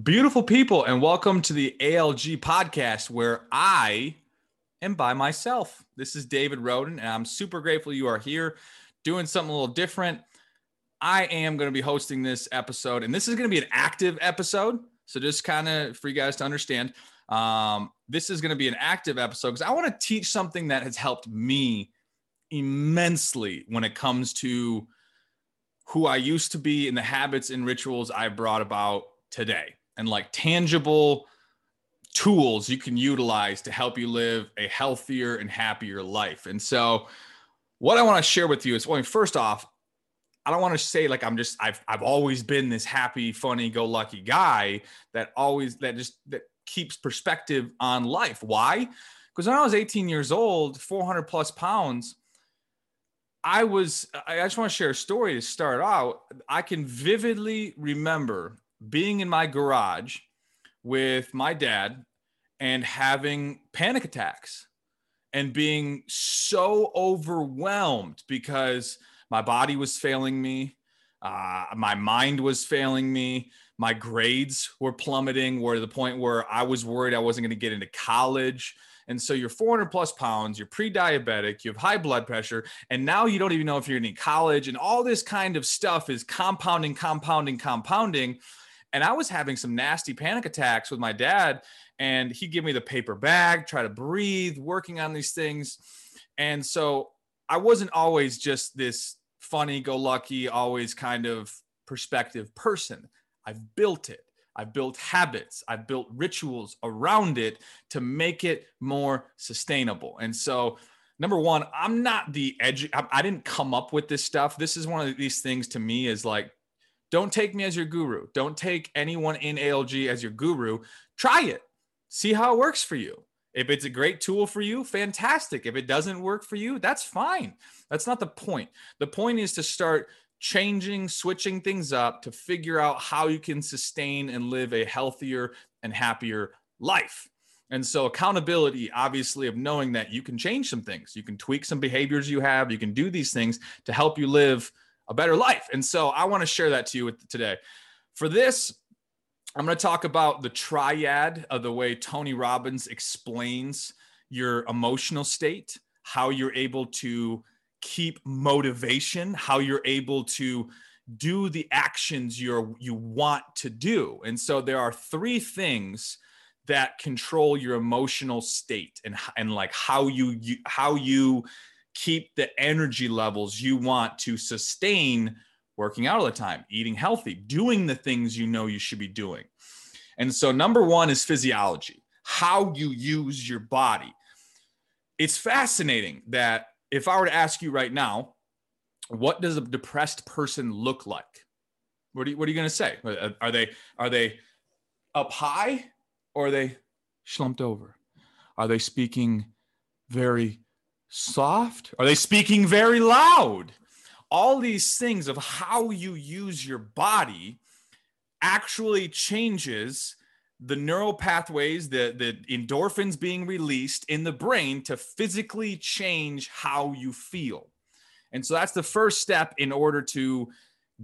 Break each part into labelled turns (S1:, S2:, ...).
S1: Beautiful people, and welcome to the ALG podcast where I am by myself. This is David Roden, and I'm super grateful you are here doing something a little different. I am going to be hosting this episode, and this is going to be an active episode. So, just kind of for you guys to understand, um, this is going to be an active episode because I want to teach something that has helped me immensely when it comes to who I used to be and the habits and rituals I brought about today and like tangible tools you can utilize to help you live a healthier and happier life. And so, what I want to share with you is, well, first off, I don't want to say like I'm just I've I've always been this happy, funny, go lucky guy that always that just that keeps perspective on life. Why? Because when I was 18 years old, 400 plus pounds, I was I just want to share a story to start out. I can vividly remember being in my garage with my dad and having panic attacks and being so overwhelmed because my body was failing me. Uh, my mind was failing me. My grades were plummeting, were to the point where I was worried I wasn't going to get into college. And so you're 400 plus pounds, you're pre diabetic, you have high blood pressure, and now you don't even know if you're in college. And all this kind of stuff is compounding, compounding, compounding. And I was having some nasty panic attacks with my dad, and he'd give me the paper bag, try to breathe, working on these things. And so I wasn't always just this funny go lucky, always kind of perspective person. I've built it. I've built habits. I've built rituals around it to make it more sustainable. And so, number one, I'm not the edge. I didn't come up with this stuff. This is one of these things to me is like don't take me as your guru. Don't take anyone in ALG as your guru. Try it. See how it works for you. If it's a great tool for you, fantastic. If it doesn't work for you, that's fine. That's not the point. The point is to start changing, switching things up to figure out how you can sustain and live a healthier and happier life. And so, accountability, obviously, of knowing that you can change some things, you can tweak some behaviors you have, you can do these things to help you live a better life. And so I want to share that to you today. For this, I'm going to talk about the triad of the way Tony Robbins explains your emotional state, how you're able to keep motivation, how you're able to do the actions you're you want to do. And so there are three things that control your emotional state and and like how you, you how you keep the energy levels you want to sustain working out all the time, eating healthy, doing the things you know you should be doing. And so, number one is physiology, how you use your body. It's fascinating that if I were to ask you right now, what does a depressed person look like? What are you, you going to say? Are they are they up high or are they slumped over? Are they speaking very soft? Are they speaking very loud? All these things of how you use your body actually changes the neural pathways, the, the endorphins being released in the brain to physically change how you feel. And so that's the first step in order to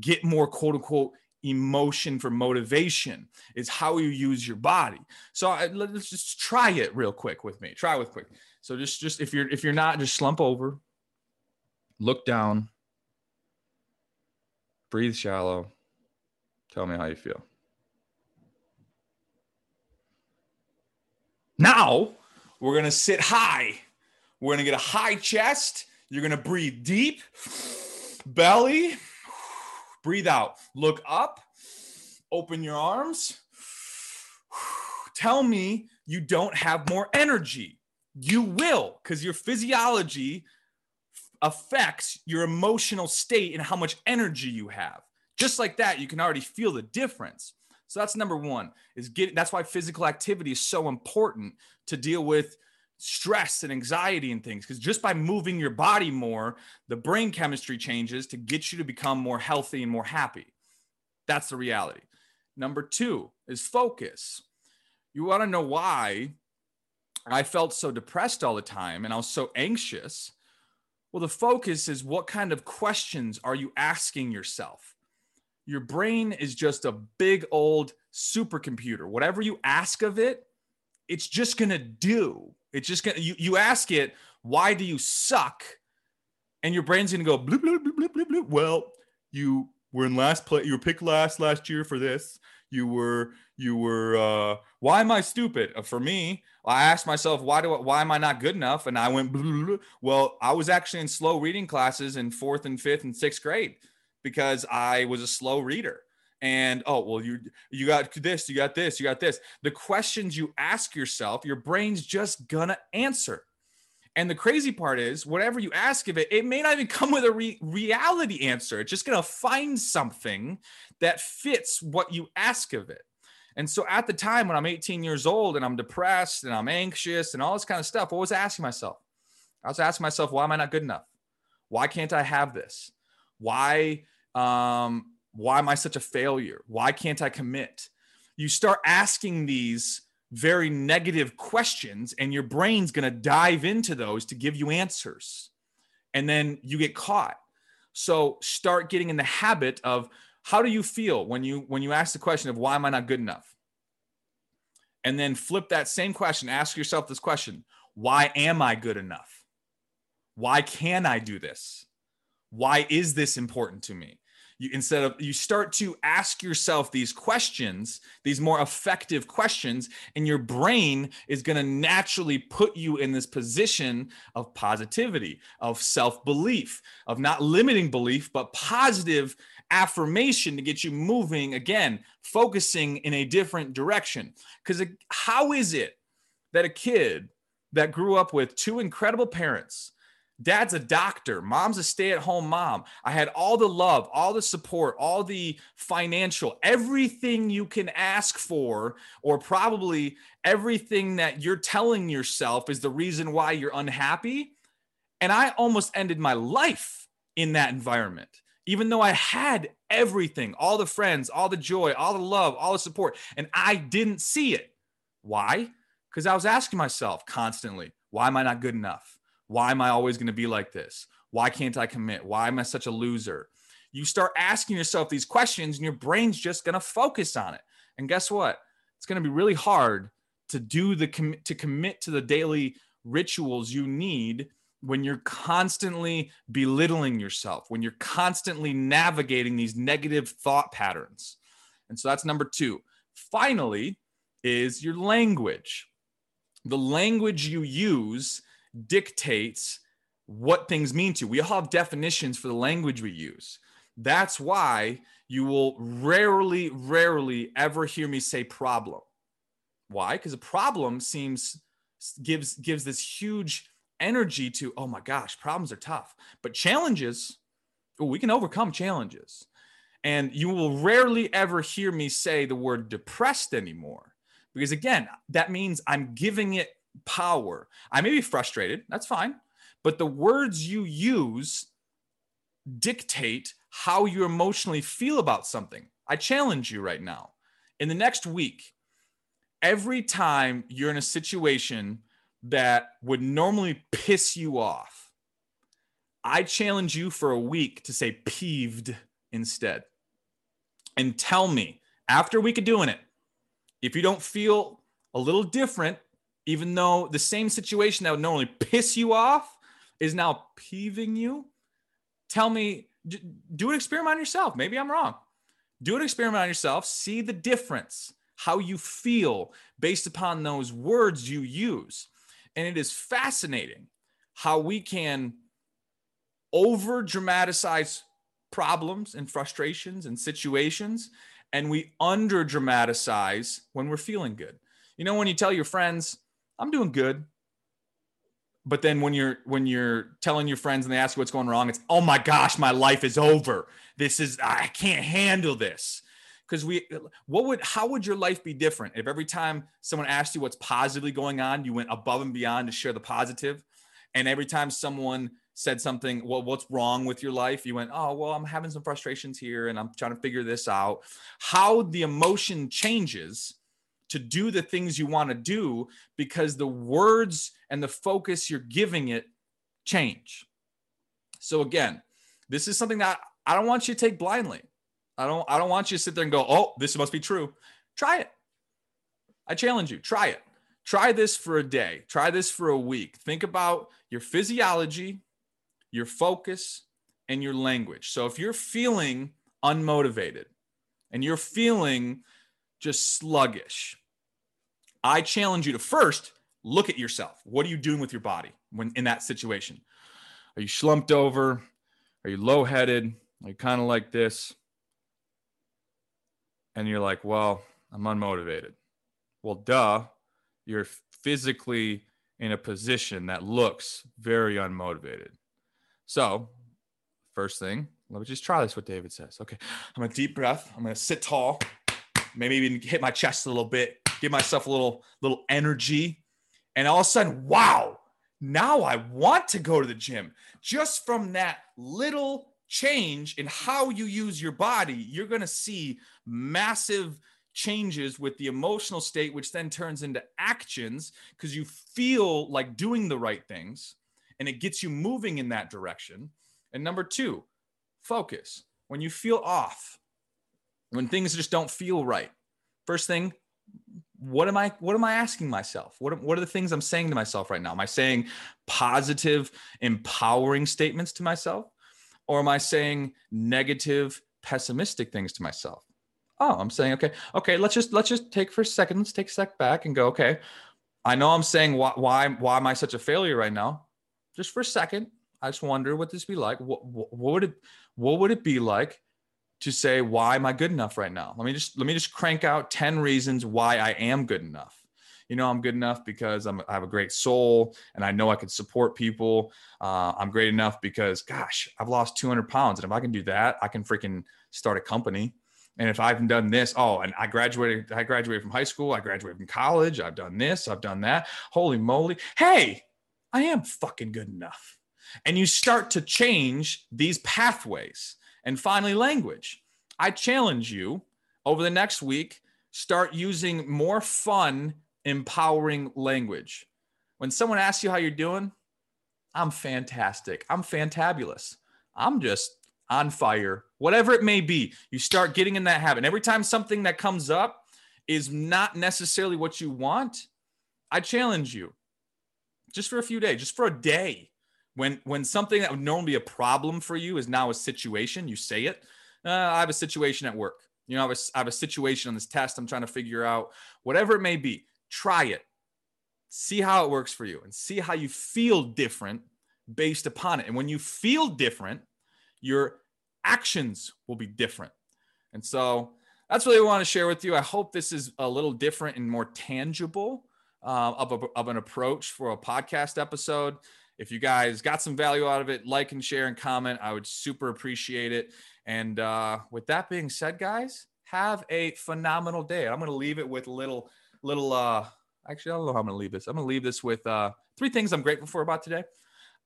S1: get more quote unquote emotion for motivation is how you use your body. So I, let's just try it real quick with me. Try with quick. So just just if you're if you're not, just slump over, look down, breathe shallow. Tell me how you feel. Now we're gonna sit high. We're gonna get a high chest. You're gonna breathe deep, belly, breathe out, look up, open your arms. Tell me you don't have more energy. You will, because your physiology affects your emotional state and how much energy you have. Just like that, you can already feel the difference. So that's number one. Is getting that's why physical activity is so important to deal with stress and anxiety and things because just by moving your body more the brain chemistry changes to get you to become more healthy and more happy that's the reality number two is focus you want to know why I felt so depressed all the time and I was so anxious. Well, the focus is what kind of questions are you asking yourself? your brain is just a big old supercomputer. Whatever you ask of it, it's just going to do. It's just going to, you, you ask it, why do you suck? And your brain's going to go, bloop, bloop, bloop, bloop, bloop, bloop. Well, you were in last place. You were picked last last year for this. You were, you were, uh, why am I stupid? Uh, for me, I asked myself, why do I, why am I not good enough? And I went, well, I was actually in slow reading classes in fourth and fifth and sixth grade because I was a slow reader. And oh well, you you got this, you got this, you got this. The questions you ask yourself, your brain's just gonna answer. And the crazy part is, whatever you ask of it, it may not even come with a re- reality answer. It's just going to find something that fits what you ask of it. And so at the time when I'm 18 years old and I'm depressed and I'm anxious and all this kind of stuff, what was I asking myself? I was asking myself, why am I not good enough? Why can't I have this? Why um, why am I such a failure? Why can't I commit? You start asking these very negative questions, and your brain's going to dive into those to give you answers. And then you get caught. So start getting in the habit of how do you feel when you when you ask the question of why am I not good enough? And then flip that same question, ask yourself this question, why am I good enough? Why can I do this? Why is this important to me? You instead of you start to ask yourself these questions, these more effective questions, and your brain is going to naturally put you in this position of positivity, of self-belief, of not limiting belief, but positive affirmation to get you moving again, focusing in a different direction. Because how is it that a kid that grew up with two incredible parents Dad's a doctor. Mom's a stay at home mom. I had all the love, all the support, all the financial, everything you can ask for, or probably everything that you're telling yourself is the reason why you're unhappy. And I almost ended my life in that environment, even though I had everything all the friends, all the joy, all the love, all the support, and I didn't see it. Why? Because I was asking myself constantly, why am I not good enough? Why am I always going to be like this? Why can't I commit? Why am I such a loser? You start asking yourself these questions and your brain's just going to focus on it. And guess what? It's going to be really hard to do the to commit to the daily rituals you need when you're constantly belittling yourself, when you're constantly navigating these negative thought patterns. And so that's number 2. Finally, is your language. The language you use dictates what things mean to. We all have definitions for the language we use. That's why you will rarely, rarely ever hear me say problem. Why? Because a problem seems gives gives this huge energy to oh my gosh, problems are tough. But challenges, oh, we can overcome challenges. And you will rarely ever hear me say the word depressed anymore. Because again, that means I'm giving it power. I may be frustrated, that's fine, but the words you use dictate how you emotionally feel about something. I challenge you right now. In the next week, every time you're in a situation that would normally piss you off, I challenge you for a week to say peeved instead. And tell me after a week of doing it, if you don't feel a little different even though the same situation that would normally piss you off is now peeving you. Tell me, do an experiment on yourself. Maybe I'm wrong. Do an experiment on yourself. See the difference, how you feel based upon those words you use. And it is fascinating how we can over dramatize problems and frustrations and situations, and we under dramatize when we're feeling good. You know, when you tell your friends, I'm doing good. But then when you're when you're telling your friends and they ask you what's going wrong, it's oh my gosh, my life is over. This is I can't handle this. Because we what would how would your life be different if every time someone asked you what's positively going on, you went above and beyond to share the positive? And every time someone said something, well, what's wrong with your life? You went, oh, well, I'm having some frustrations here and I'm trying to figure this out. How the emotion changes to do the things you want to do because the words and the focus you're giving it change. So, again, this is something that I don't want you to take blindly. I don't I don't want you to sit there and go, "Oh, this must be true." Try it. I challenge you. Try it. Try this for a day. Try this for a week. Think about your physiology, your focus, and your language. So if you're feeling unmotivated and you're feeling just sluggish, I challenge you to first look at yourself. What are you doing with your body when in that situation? Are you slumped over? Are you low headed? Are you kind of like this? And you're like, well, I'm unmotivated. Well, duh, you're physically in a position that looks very unmotivated. So, first thing, let me just try this. What David says. Okay, I'm gonna deep breath. I'm gonna sit tall, maybe even hit my chest a little bit, give myself a little little energy, and all of a sudden, wow! Now I want to go to the gym just from that little change in how you use your body. You're gonna see massive changes with the emotional state, which then turns into actions because you feel like doing the right things and it gets you moving in that direction. And number two, focus. When you feel off, when things just don't feel right, first thing, what am I what am I asking myself? What, what are the things I'm saying to myself right now? Am I saying positive, empowering statements to myself? Or am I saying negative, pessimistic things to myself? oh i'm saying okay okay let's just let's just take for a second let's take a sec back and go okay i know i'm saying why why why am i such a failure right now just for a second i just wonder what this be like what, what, what would it what would it be like to say why am i good enough right now let me just let me just crank out 10 reasons why i am good enough you know i'm good enough because I'm, i have a great soul and i know i can support people uh, i'm great enough because gosh i've lost 200 pounds and if i can do that i can freaking start a company and if I've done this, oh, and I graduated, I graduated from high school, I graduated from college, I've done this, I've done that. Holy moly. Hey, I am fucking good enough. And you start to change these pathways. And finally, language. I challenge you over the next week, start using more fun, empowering language. When someone asks you how you're doing, I'm fantastic. I'm fantabulous. I'm just on fire, whatever it may be, you start getting in that habit. And every time something that comes up is not necessarily what you want, I challenge you just for a few days, just for a day. When, when something that would normally be a problem for you is now a situation, you say it. Uh, I have a situation at work. You know, I have, a, I have a situation on this test I'm trying to figure out. Whatever it may be, try it. See how it works for you and see how you feel different based upon it. And when you feel different, your actions will be different. And so that's really what I want to share with you. I hope this is a little different and more tangible uh, of, a, of an approach for a podcast episode. If you guys got some value out of it, like and share and comment. I would super appreciate it. And uh, with that being said, guys, have a phenomenal day. I'm going to leave it with little, little, uh, actually, I don't know how I'm going to leave this. I'm going to leave this with uh, three things I'm grateful for about today.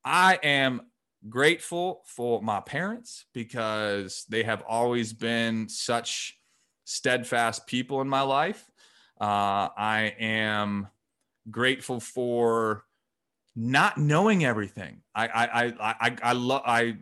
S1: I am grateful for my parents because they have always been such steadfast people in my life. Uh, I am grateful for not knowing everything. I I I I, I love I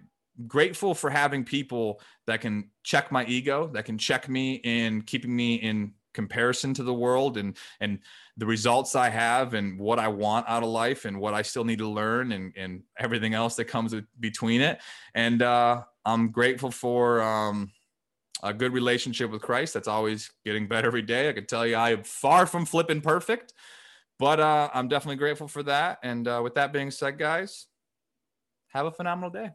S1: grateful for having people that can check my ego, that can check me in keeping me in comparison to the world and and the results I have and what I want out of life and what I still need to learn and and everything else that comes between it. And uh, I'm grateful for um, a good relationship with Christ. That's always getting better every day. I can tell you I am far from flipping perfect, but uh, I'm definitely grateful for that. And uh, with that being said, guys, have a phenomenal day.